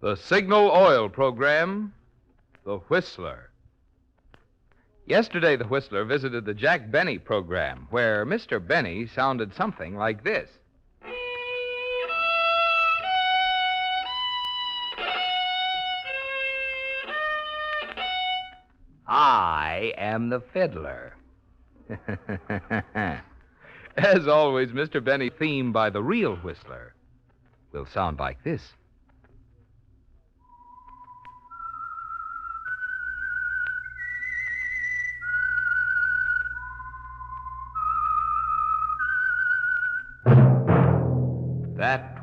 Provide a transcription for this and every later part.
The Signal Oil program, The Whistler. Yesterday, the Whistler visited the Jack Benny program, where Mr. Benny sounded something like this. I am the fiddler. As always, Mr. Benny, theme by the real Whistler, will sound like this.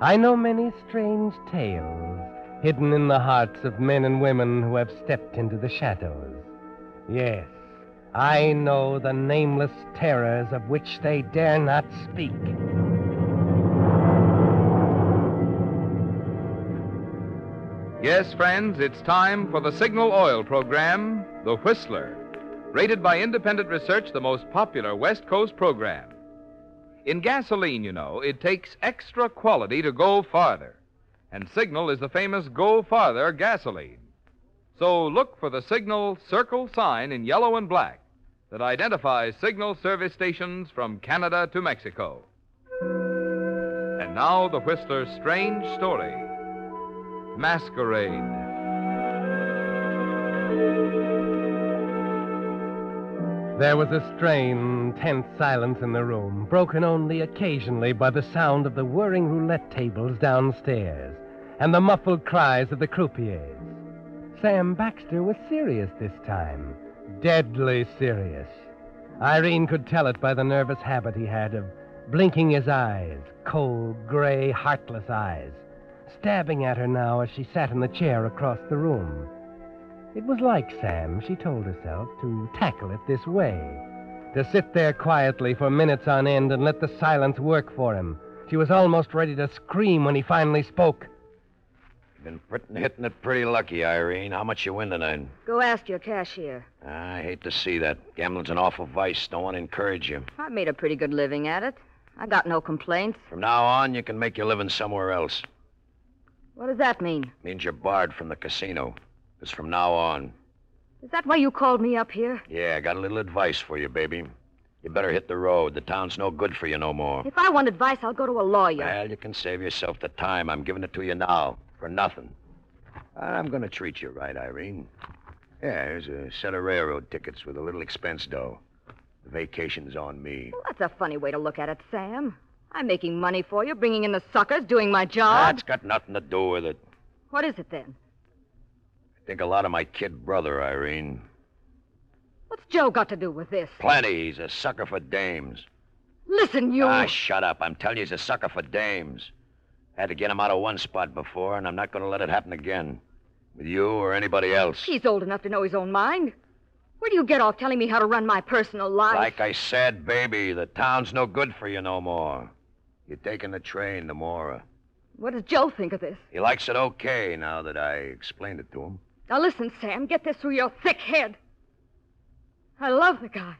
I know many strange tales hidden in the hearts of men and women who have stepped into the shadows. Yes, I know the nameless terrors of which they dare not speak. Yes, friends, it's time for the Signal Oil program, The Whistler. Rated by independent research, the most popular West Coast program. In gasoline, you know, it takes extra quality to go farther. And Signal is the famous Go Farther gasoline. So look for the Signal circle sign in yellow and black that identifies Signal service stations from Canada to Mexico. And now the Whistler's strange story Masquerade. There was a strained, tense silence in the room, broken only occasionally by the sound of the whirring roulette tables downstairs and the muffled cries of the croupiers. Sam Baxter was serious this time, deadly serious. Irene could tell it by the nervous habit he had of blinking his eyes, cold, gray, heartless eyes, stabbing at her now as she sat in the chair across the room. It was like Sam, she told herself, to tackle it this way. To sit there quietly for minutes on end and let the silence work for him. She was almost ready to scream when he finally spoke. You've Been pretty, hitting it pretty lucky, Irene. How much you win tonight? Go ask your cashier. Ah, I hate to see that. Gambling's an awful vice. Don't want to encourage you. I made a pretty good living at it. I got no complaints. From now on, you can make your living somewhere else. What does that mean? Means you're barred from the casino. Because from now on, Is that why you called me up here? yeah, I got a little advice for you, baby. You better hit the road. The town's no good for you no more. If I want advice, I'll go to a lawyer. Well, you can save yourself the time. I'm giving it to you now. For nothing. I'm going to treat you right, Irene. Yeah, here's a set of railroad tickets with a little expense dough. The vacation's on me. Well, that's a funny way to look at it, Sam. I'm making money for you, bringing in the suckers, doing my job. That's got nothing to do with it. What is it then? Think a lot of my kid brother, Irene. What's Joe got to do with this? Plenty. He's a sucker for dames. Listen, you. Ah, shut up. I'm telling you, he's a sucker for dames. Had to get him out of one spot before, and I'm not going to let it happen again. With you or anybody else. He's old enough to know his own mind. Where do you get off telling me how to run my personal life? Like I said, baby, the town's no good for you no more. You're taking the train to Mora. What does Joe think of this? He likes it okay now that I explained it to him. Now listen, Sam, get this through your thick head. I love the guy.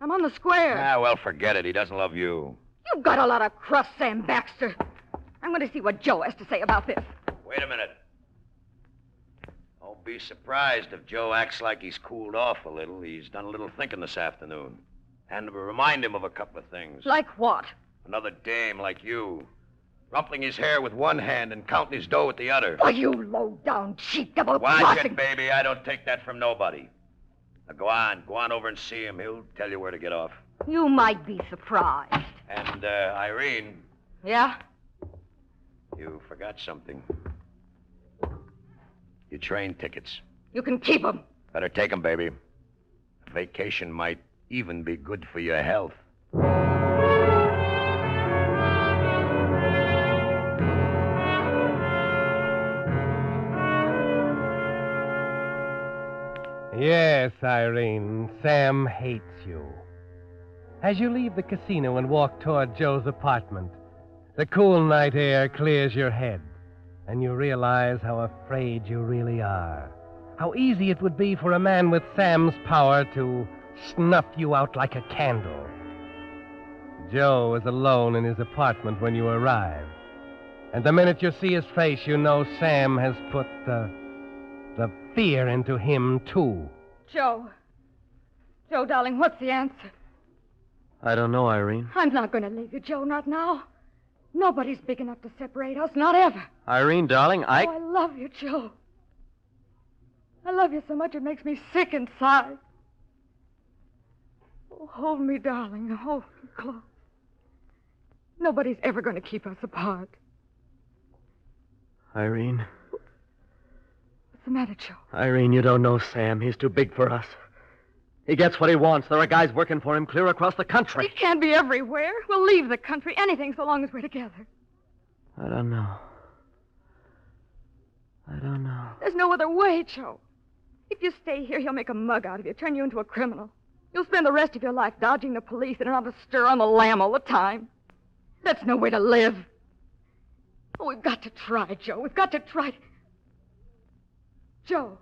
I'm on the square. Ah, well, forget it. He doesn't love you. You've got a lot of crust, Sam Baxter. I'm going to see what Joe has to say about this. Wait a minute. Don't be surprised if Joe acts like he's cooled off a little. He's done a little thinking this afternoon. And to remind him of a couple of things. Like what? Another dame like you. Rumpling his hair with one hand and counting his dough with the other. Why, you low-down, cheap, double Watch it, baby. I don't take that from nobody. Now go on. Go on over and see him. He'll tell you where to get off. You might be surprised. And, uh, Irene, Yeah? you forgot something. Your train tickets. You can keep 'em. Better take 'em, baby. A vacation might even be good for your health. Yes, Irene, Sam hates you. As you leave the casino and walk toward Joe's apartment, the cool night air clears your head, and you realize how afraid you really are. How easy it would be for a man with Sam's power to snuff you out like a candle. Joe is alone in his apartment when you arrive. And the minute you see his face, you know Sam has put the, the fear into him, too. Joe. Joe, darling, what's the answer? I don't know, Irene. I'm not going to leave you, Joe, not now. Nobody's big enough to separate us, not ever. Irene, darling, I. Oh, I love you, Joe. I love you so much it makes me sick inside. Oh, hold me, darling. Hold me close. Nobody's ever going to keep us apart. Irene. What's the matter, Joe? Irene, you don't know Sam. He's too big for us. He gets what he wants. There are guys working for him clear across the country. He can't be everywhere. We'll leave the country, anything, so long as we're together. I don't know. I don't know. There's no other way, Joe. If you stay here, he'll make a mug out of you, turn you into a criminal. You'll spend the rest of your life dodging the police and on the stir on the lam all the time. That's no way to live. Oh, we've got to try, Joe. We've got to try. Joe.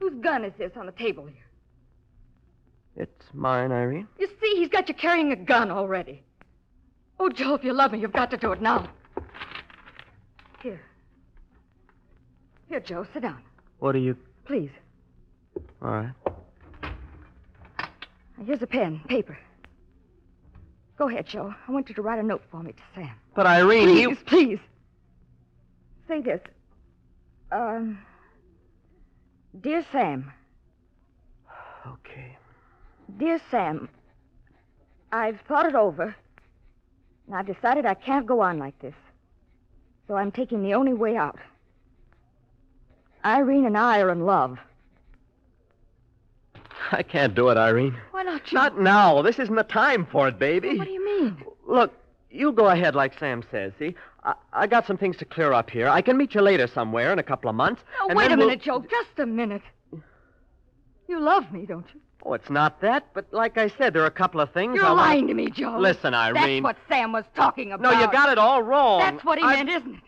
Whose gun is this on the table here? It's mine, Irene. You see, he's got you carrying a gun already. Oh, Joe, if you love me, you've got to do it now. Here. Here, Joe, sit down. What do you. Please. All right. Now, here's a pen, paper. Go ahead, Joe. I want you to write a note for me to Sam. But Irene, Please, you. please. Say this. Um. Dear Sam, Okay. dear Sam, I've thought it over, and I've decided I can't go on like this. So I'm taking the only way out. Irene and I are in love. I can't do it, Irene. Why not, Joe? Not now. This isn't the time for it, baby. What do you mean? Look, you go ahead like Sam says, see? I, I got some things to clear up here. I can meet you later somewhere in a couple of months. And wait a we'll- minute, Joe. Just a minute. You love me, don't you? Oh, it's not that, but like I said, there are a couple of things You're I lying to me, Joe. Listen, Irene. That's what Sam was talking about. No, you got it all wrong. That's what he I- meant, isn't it?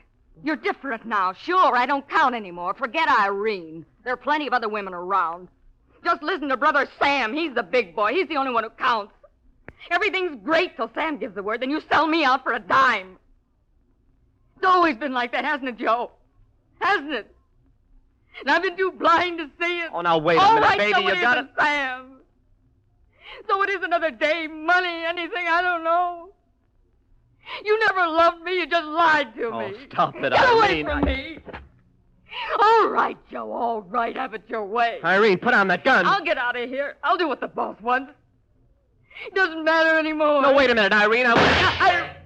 You're different now. Sure, I don't count anymore. Forget Irene. There are plenty of other women around. Just listen to Brother Sam. He's the big boy. He's the only one who counts. Everything's great till Sam gives the word. Then you sell me out for a dime. It's always been like that, hasn't it, Joe? Hasn't it? And I've been too blind to see it. Oh, now wait a All minute, right, baby. so you it got isn't Sam. So it is another day, money, anything, I don't know. You never loved me, you just lied to Oh, me. stop it, Irene! Get away Irene. from me. All right, Joe, all right, have it your way. Irene, put on that gun. I'll get out of here. I'll do what the boss wants. It doesn't matter anymore. No, wait a minute, Irene. I... I...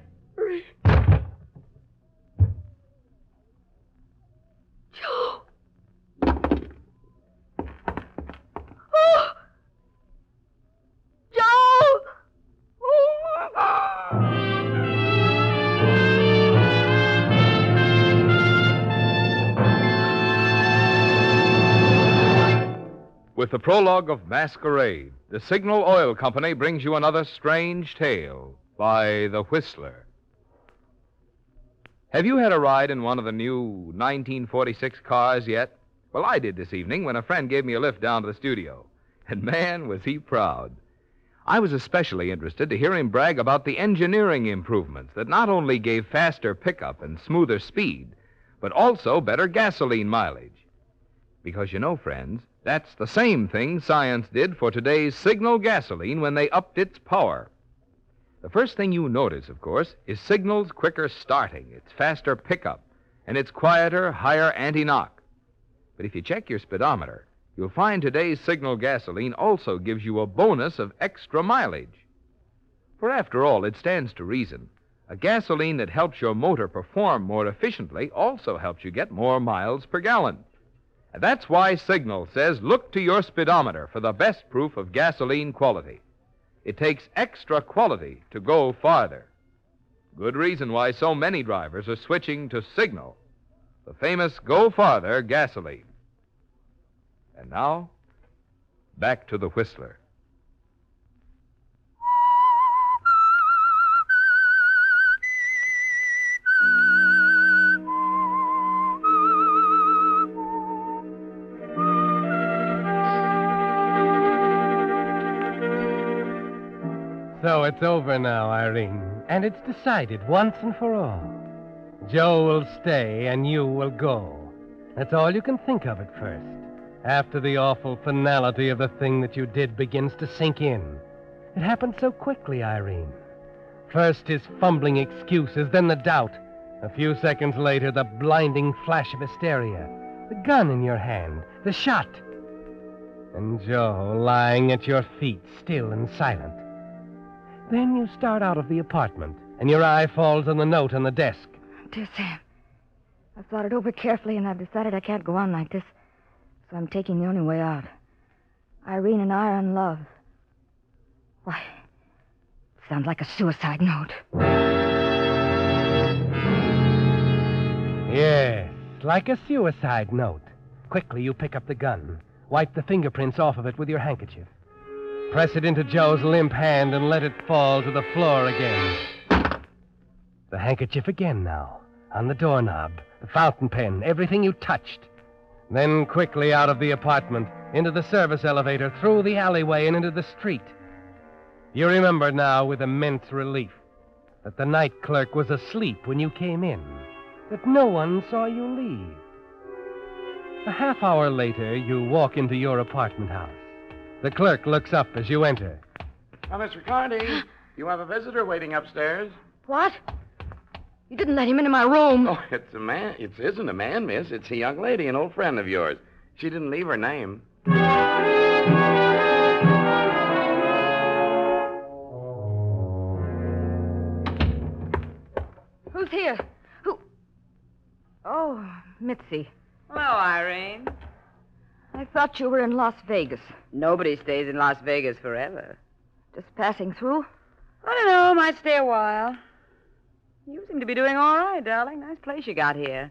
the prologue of Masquerade, the Signal Oil Company brings you another strange tale by The Whistler. Have you had a ride in one of the new 1946 cars yet? Well, I did this evening when a friend gave me a lift down to the studio. And man, was he proud. I was especially interested to hear him brag about the engineering improvements that not only gave faster pickup and smoother speed, but also better gasoline mileage. Because you know, friends, that's the same thing science did for today's Signal gasoline when they upped its power. The first thing you notice, of course, is Signal's quicker starting, its faster pickup, and its quieter, higher anti knock. But if you check your speedometer, you'll find today's Signal gasoline also gives you a bonus of extra mileage. For after all, it stands to reason. A gasoline that helps your motor perform more efficiently also helps you get more miles per gallon. That's why Signal says look to your speedometer for the best proof of gasoline quality. It takes extra quality to go farther. Good reason why so many drivers are switching to Signal, the famous Go Farther gasoline. And now, back to the Whistler. So it's over now, Irene. And it's decided once and for all. Joe will stay and you will go. That's all you can think of at first. After the awful finality of the thing that you did begins to sink in. It happened so quickly, Irene. First his fumbling excuses, then the doubt. A few seconds later, the blinding flash of hysteria. The gun in your hand, the shot. And Joe lying at your feet, still and silent. Then you start out of the apartment, and your eye falls on the note on the desk. Dear Sam, I've thought it over carefully, and I've decided I can't go on like this. So I'm taking the only way out. Irene and I are in love. Why, it sounds like a suicide note. Yes, like a suicide note. Quickly, you pick up the gun. Wipe the fingerprints off of it with your handkerchief. Press it into Joe's limp hand and let it fall to the floor again. The handkerchief again now. On the doorknob, the fountain pen, everything you touched. Then quickly out of the apartment, into the service elevator, through the alleyway, and into the street. You remember now with immense relief that the night clerk was asleep when you came in, that no one saw you leave. A half hour later, you walk into your apartment house. The clerk looks up as you enter. Now, Miss Ricardi, you have a visitor waiting upstairs. What? You didn't let him into my room. Oh, it's a man. It isn't a man, miss. It's a young lady, an old friend of yours. She didn't leave her name. Who's here? Who? Oh, Mitzi. Hello, Irene. I thought you were in Las Vegas. Nobody stays in Las Vegas forever. Just passing through? I don't know. Might stay a while. You seem to be doing all right, darling. Nice place you got here.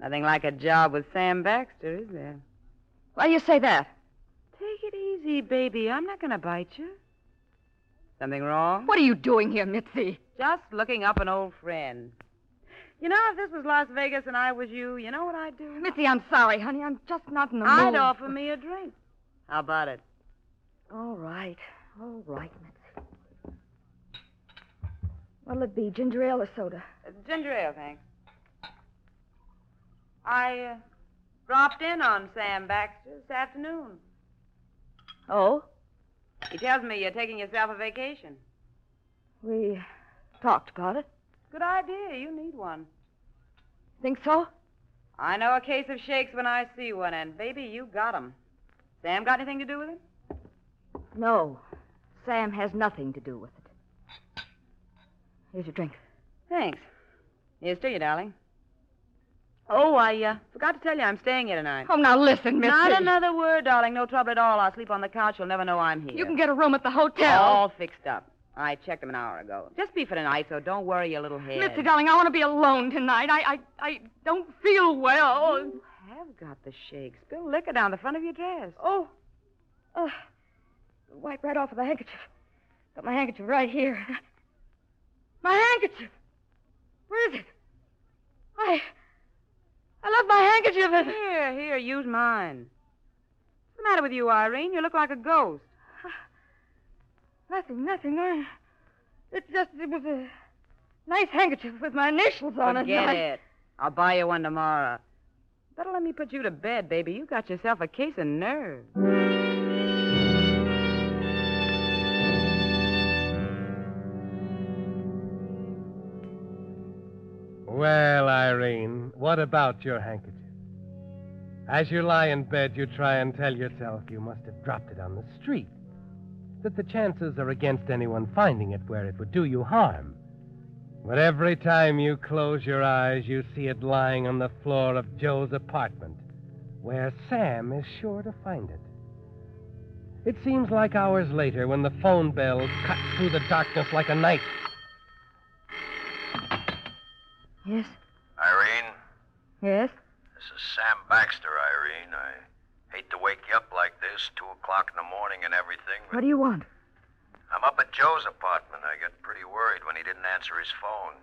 Nothing like a job with Sam Baxter, is there? Why do you say that? Take it easy, baby. I'm not going to bite you. Something wrong? What are you doing here, Mitzi? Just looking up an old friend. You know, if this was Las Vegas and I was you, you know what I'd do? Mitzi, I'm sorry, honey. I'm just not in the mood. I'd offer me a drink. How about it? All right. All right, Mitzi. What'll it be, ginger ale or soda? Uh, ginger ale, thanks. I uh, dropped in on Sam Baxter this afternoon. Oh? He tells me you're taking yourself a vacation. We talked about it. Good idea. You need one. Think so? I know a case of shakes when I see one, and baby, you got 'em. Sam got anything to do with it? No. Sam has nothing to do with it. Here's your drink. Thanks. Here's to you, darling. Oh, I uh, forgot to tell you I'm staying here tonight. Oh, now listen, Miss. Not another word, darling. No trouble at all. I'll sleep on the couch. You'll never know I'm here. You can get a room at the hotel. all fixed up. I checked them an hour ago. Just be for tonight, so don't worry your little head. Mr. darling, I want to be alone tonight. I, I, I don't feel well. You have got the shakes. Spill liquor down the front of your dress. Oh. Uh, wipe right off with a handkerchief. Got my handkerchief right here. My handkerchief. Where is it? I. I left my handkerchief in. Here, here, use mine. What's the matter with you, Irene? You look like a ghost. Nothing, nothing. I, it's just, it was a nice handkerchief with my initials on it. Forget it. I'll buy you one tomorrow. Better let me put you to bed, baby. You got yourself a case of nerves. Well, Irene, what about your handkerchief? As you lie in bed, you try and tell yourself you must have dropped it on the street. That the chances are against anyone finding it where it would do you harm. But every time you close your eyes, you see it lying on the floor of Joe's apartment, where Sam is sure to find it. It seems like hours later when the phone bell cut through the darkness like a knife. Yes, Irene, yes. this is Sam Baxter, Irene. I Hate to wake you up like this, two o'clock in the morning and everything. What do you want? I'm up at Joe's apartment. I got pretty worried when he didn't answer his phone.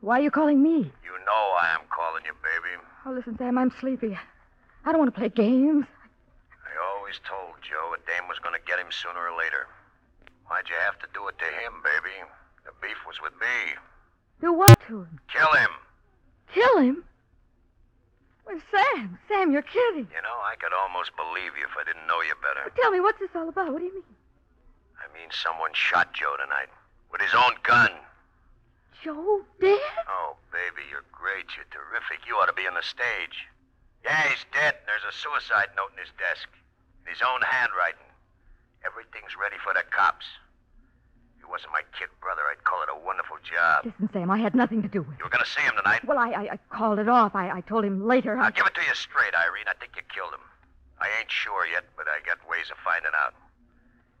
Why are you calling me? You know I am calling you, baby. Oh, listen, Sam, I'm sleepy. I don't want to play games. I always told Joe a dame was going to get him sooner or later. Why'd you have to do it to him, baby? The beef was with me. Do what to him? Kill him. Kill him? Well, Sam, Sam, you're kidding. You know, I could almost believe you if I didn't know you better. Tell me, what's this all about? What do you mean? I mean, someone shot Joe tonight with his own gun. Joe dead? Oh, baby, you're great. You're terrific. You ought to be on the stage. Yeah, he's dead. and There's a suicide note in his desk. In his own handwriting. Everything's ready for the cops. He wasn't my kid brother, I'd call it a wonderful job. Listen, Sam, I had nothing to do with it. You were going to see him tonight. Well, I, I, I called it off. I, I told him later. I... I'll give it to you straight, Irene. I think you killed him. I ain't sure yet, but I got ways of finding out.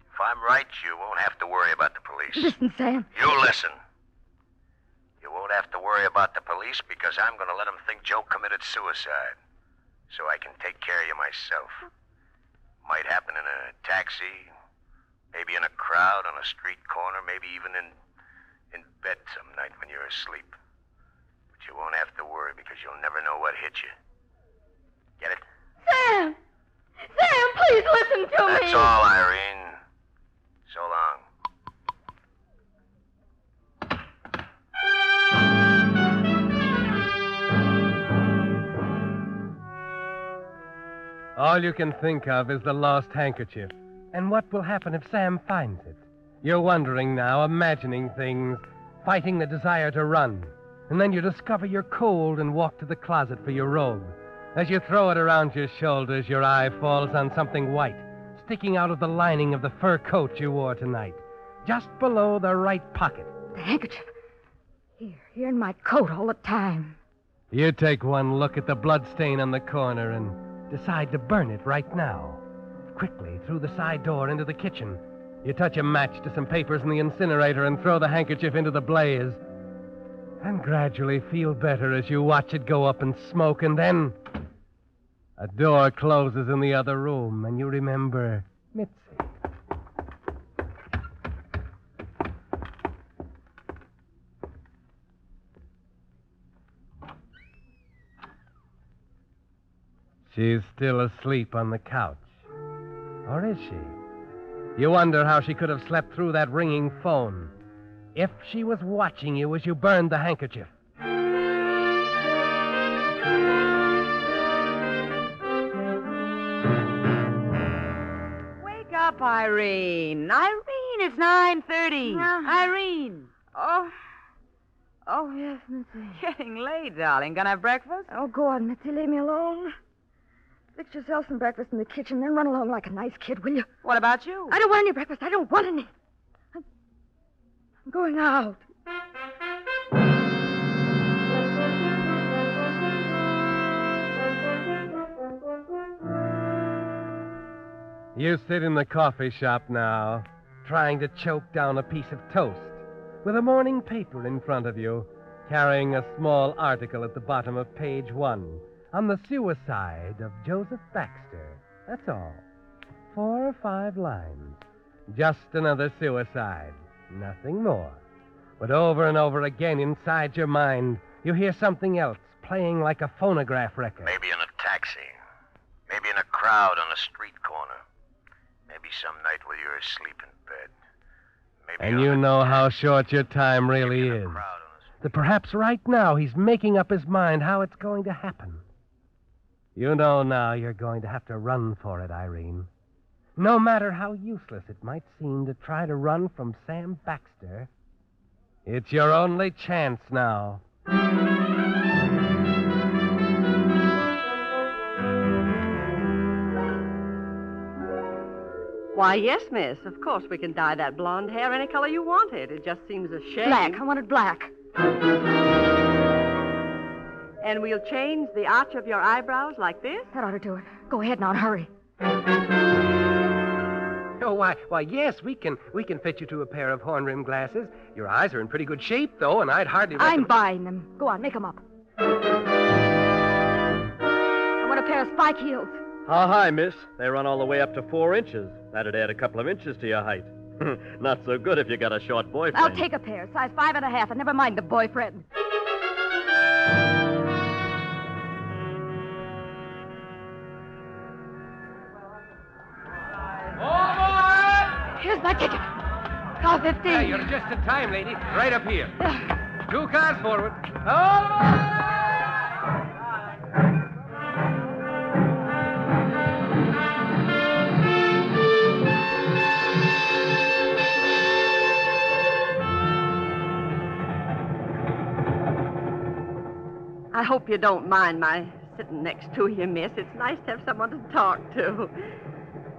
If I'm right, you won't have to worry about the police. Listen, Sam. You listen. You won't have to worry about the police because I'm going to let them think Joe committed suicide. So I can take care of you myself. Might happen in a taxi, maybe in a crowd on a street corner, maybe even in in bed some night when you're asleep. But you won't have to worry because you'll never know what hit you. Get it? Sam! Sam, please listen to me. That's all, Irene. So long. All you can think of is the lost handkerchief. And what will happen if Sam finds it? You're wondering now, imagining things, fighting the desire to run. And then you discover you're cold and walk to the closet for your robe. As you throw it around your shoulders, your eye falls on something white, sticking out of the lining of the fur coat you wore tonight, just below the right pocket. The handkerchief. Here, here in my coat all the time. You take one look at the bloodstain on the corner and decide to burn it right now. Quickly, through the side door into the kitchen. You touch a match to some papers in the incinerator and throw the handkerchief into the blaze. And gradually feel better as you watch it go up in smoke, and then. A door closes in the other room, and you remember Mitzi. She's still asleep on the couch. Or is she? You wonder how she could have slept through that ringing phone. If she was watching you as you burned the handkerchief. Wake up, Irene. Irene, it's 9.30. Yeah. Uh-huh. Irene. Oh. Oh, yes, Mitzi. Getting late, darling. Gonna have breakfast? Oh, go on, Mitzi. Leave me alone. Fix yourself some breakfast in the kitchen, then run along like a nice kid, will you? What about you? I don't want any breakfast. I don't want any. I'm, I'm going out. You sit in the coffee shop now, trying to choke down a piece of toast, with a morning paper in front of you, carrying a small article at the bottom of page one on the suicide of Joseph Baxter. That's all. Four or five lines. Just another suicide. Nothing more. But over and over again inside your mind, you hear something else playing like a phonograph record. Maybe in a taxi. Maybe in a crowd on a street corner. Maybe some night while you're asleep in bed. Maybe And you know how short your time really is. That perhaps right now he's making up his mind how it's going to happen. You know now you're going to have to run for it, Irene. No matter how useless it might seem to try to run from Sam Baxter, it's your only chance now. Why, yes, miss. Of course, we can dye that blonde hair any color you want it. It just seems a shame. Black. I wanted black. And we'll change the arch of your eyebrows like this. That ought to do it. Go ahead now and hurry. Oh, why, why, yes, we can, we can fit you to a pair of horn-rimmed glasses. Your eyes are in pretty good shape, though, and I'd hardly. I'm recommend- buying them. Go on, make them up. I want a pair of spike heels. Ah, How high, miss? They run all the way up to four inches. That'd add a couple of inches to your height. Not so good if you got a short boyfriend. I'll take a pair, size five and a half, and never mind the boyfriend. My ticket. Car 15. Yeah, you're just in time, lady. Right up here. Two cars forward. Oh! I hope you don't mind my sitting next to you, miss. It's nice to have someone to talk to.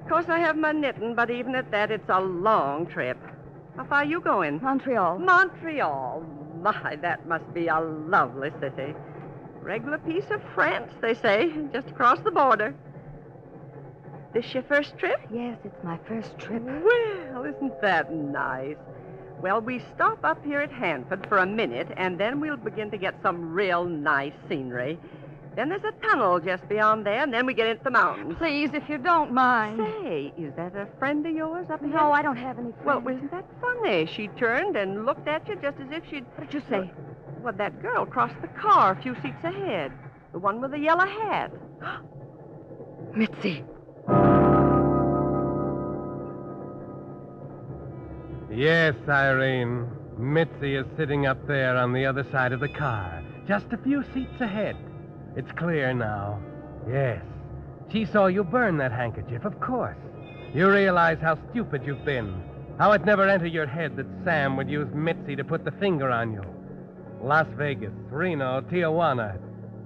Of course, I have my knitting, but even at that, it's a long trip. How far are you going? Montreal. Montreal. My, that must be a lovely city. Regular piece of France, they say, just across the border. This your first trip? Yes, it's my first trip. Well, isn't that nice? Well, we stop up here at Hanford for a minute, and then we'll begin to get some real nice scenery. Then there's a tunnel just beyond there, and then we get into the mountains. Please, if you don't mind. Say, is that a friend of yours up here? No, I don't have any friends. Well, friends. isn't that funny? She turned and looked at you just as if she'd. What did you say? Well, that girl crossed the car a few seats ahead. The one with the yellow hat. Mitzi. Yes, Irene. Mitzi is sitting up there on the other side of the car, just a few seats ahead. It's clear now. Yes. She saw you burn that handkerchief, of course. You realize how stupid you've been. How it never entered your head that Sam would use Mitzi to put the finger on you. Las Vegas, Reno, Tijuana.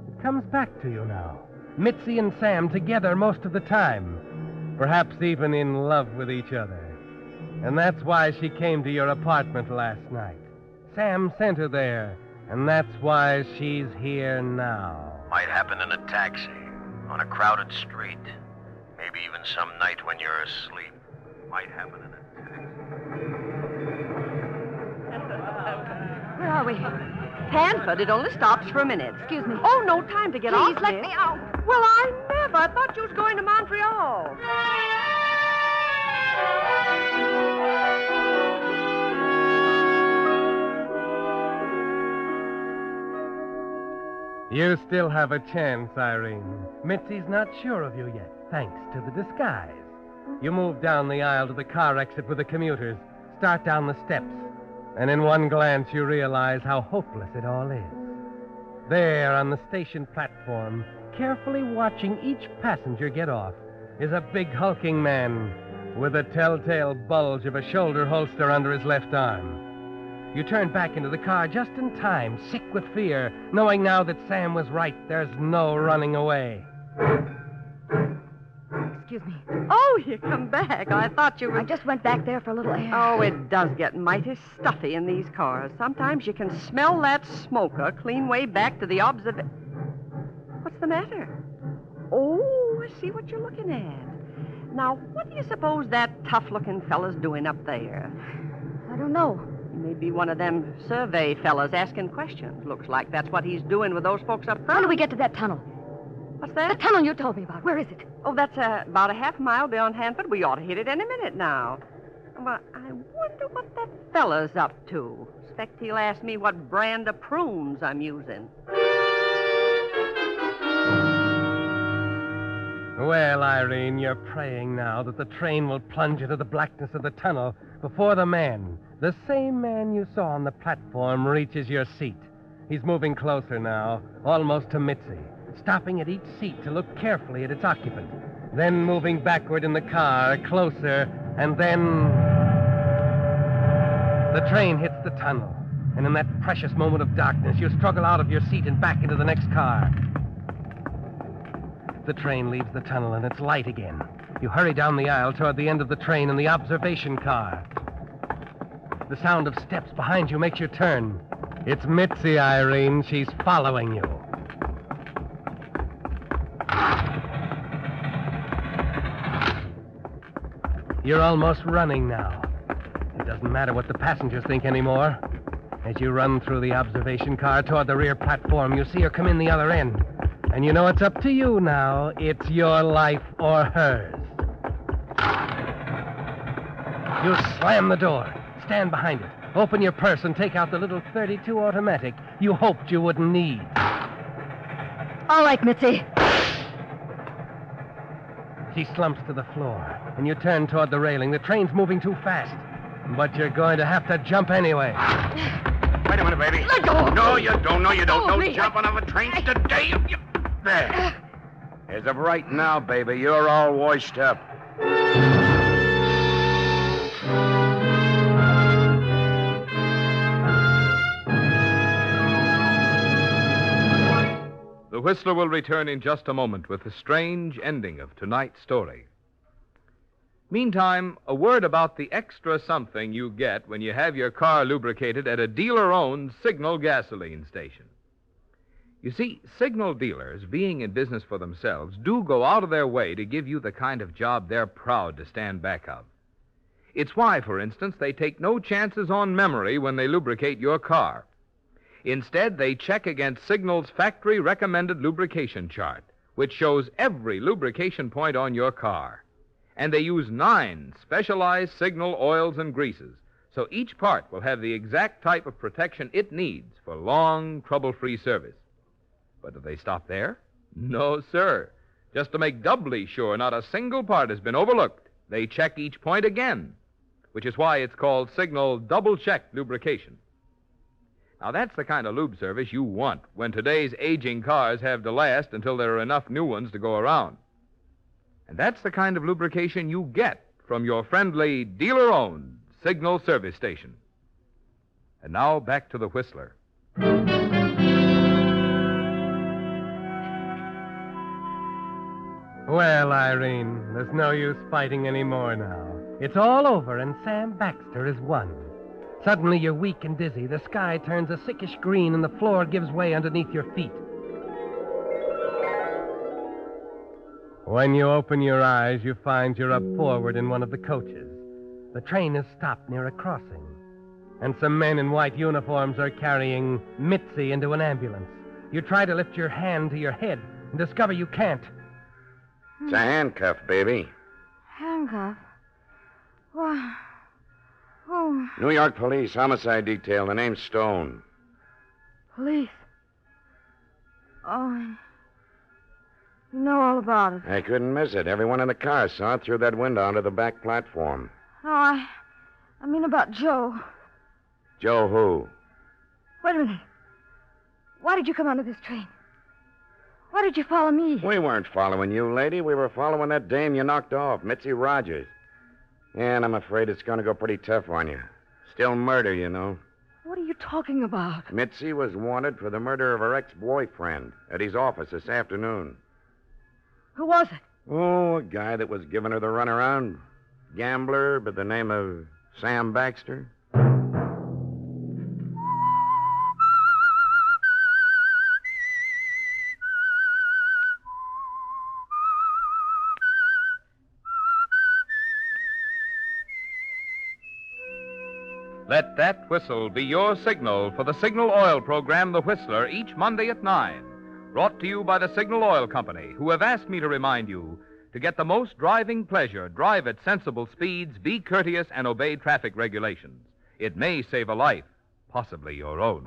It comes back to you now. Mitzi and Sam together most of the time. Perhaps even in love with each other. And that's why she came to your apartment last night. Sam sent her there, and that's why she's here now. Might happen in a taxi, on a crowded street. Maybe even some night when you're asleep. Might happen in a taxi. Where are we? Hanford, it only stops for a minute. Excuse me. Oh, no time to get off. Please, let miss. me out. Well, I never. I thought you was going to Montreal. You still have a chance, Irene. Mitzi's not sure of you yet, thanks to the disguise. You move down the aisle to the car exit with the commuters, start down the steps, and in one glance you realize how hopeless it all is. There on the station platform, carefully watching each passenger get off, is a big hulking man with a telltale bulge of a shoulder holster under his left arm. You turn back into the car just in time, sick with fear, knowing now that Sam was right. There's no running away. Excuse me. Oh, you come back. I thought you were. I just went back there for a little air. Oh, it does get mighty stuffy in these cars. Sometimes you can smell that smoker clean way back to the observ. What's the matter? Oh, I see what you're looking at. Now, what do you suppose that tough-looking fella's doing up there? I don't know. He may be one of them survey fellas asking questions. Looks like that's what he's doing with those folks up front. How front. do we get to that tunnel? What's that? The tunnel you told me about. Where is it? Oh, that's uh, about a half mile beyond Hanford. We ought to hit it any minute now. Well, I wonder what that fella's up to. Expect he'll ask me what brand of prunes I'm using. Well, Irene, you're praying now that the train will plunge into the blackness of the tunnel before the man, the same man you saw on the platform, reaches your seat. He's moving closer now, almost to Mitzi, stopping at each seat to look carefully at its occupant, then moving backward in the car, closer, and then. The train hits the tunnel, and in that precious moment of darkness, you struggle out of your seat and back into the next car. The train leaves the tunnel and it's light again. You hurry down the aisle toward the end of the train in the observation car. The sound of steps behind you makes you turn. It's Mitzi, Irene. She's following you. You're almost running now. It doesn't matter what the passengers think anymore. As you run through the observation car toward the rear platform, you see her come in the other end. And you know it's up to you now. It's your life or hers. You slam the door. Stand behind it. Open your purse and take out the little 32 automatic you hoped you wouldn't need. All right, Mitzi. She slumps to the floor, and you turn toward the railing. The train's moving too fast. But you're going to have to jump anyway. Wait a minute, baby. Let go. No, you don't. No, you don't. Oh, no me. jumping off a train today. You, you- There. Ah. As of right now, baby, you're all washed up. Whistler will return in just a moment with the strange ending of tonight's story. Meantime, a word about the extra something you get when you have your car lubricated at a dealer owned Signal gasoline station. You see, Signal dealers, being in business for themselves, do go out of their way to give you the kind of job they're proud to stand back of. It's why, for instance, they take no chances on memory when they lubricate your car. Instead, they check against Signal's factory recommended lubrication chart, which shows every lubrication point on your car. And they use nine specialized Signal oils and greases, so each part will have the exact type of protection it needs for long, trouble free service. But do they stop there? No, sir. Just to make doubly sure not a single part has been overlooked, they check each point again, which is why it's called Signal Double Check Lubrication. Now, that's the kind of lube service you want when today's aging cars have to last until there are enough new ones to go around. And that's the kind of lubrication you get from your friendly, dealer owned Signal service station. And now back to the Whistler. Well, Irene, there's no use fighting anymore now. It's all over, and Sam Baxter has won. Suddenly, you're weak and dizzy. The sky turns a sickish green, and the floor gives way underneath your feet. When you open your eyes, you find you're up forward in one of the coaches. The train has stopped near a crossing, and some men in white uniforms are carrying Mitzi into an ambulance. You try to lift your hand to your head and discover you can't. It's a handcuff, baby. Handcuff. Why? Oh, New York Police, homicide detail. The name's Stone. police. Oh, you know all about it. I couldn't miss it. Everyone in the car saw it through that window onto the back platform. No, I, I mean about Joe. Joe who? Wait a minute. Why did you come onto this train? Why did you follow me? We weren't following you, lady. We were following that dame you knocked off, Mitzi Rogers. And I'm afraid it's going to go pretty tough on you. Still murder, you know. What are you talking about? Mitzi was wanted for the murder of her ex boyfriend at his office this afternoon. Who was it? Oh, a guy that was giving her the runaround. Gambler by the name of Sam Baxter. Let that whistle be your signal for the Signal Oil program, The Whistler, each Monday at 9. Brought to you by the Signal Oil Company, who have asked me to remind you to get the most driving pleasure, drive at sensible speeds, be courteous, and obey traffic regulations. It may save a life, possibly your own.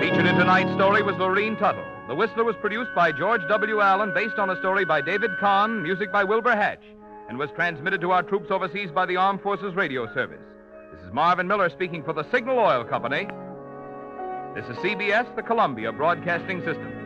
Featured in tonight's story was Lurene Tuttle. The Whistler was produced by George W. Allen, based on a story by David Kahn, music by Wilbur Hatch, and was transmitted to our troops overseas by the Armed Forces Radio Service. This is Marvin Miller speaking for the Signal Oil Company. This is CBS, the Columbia Broadcasting System.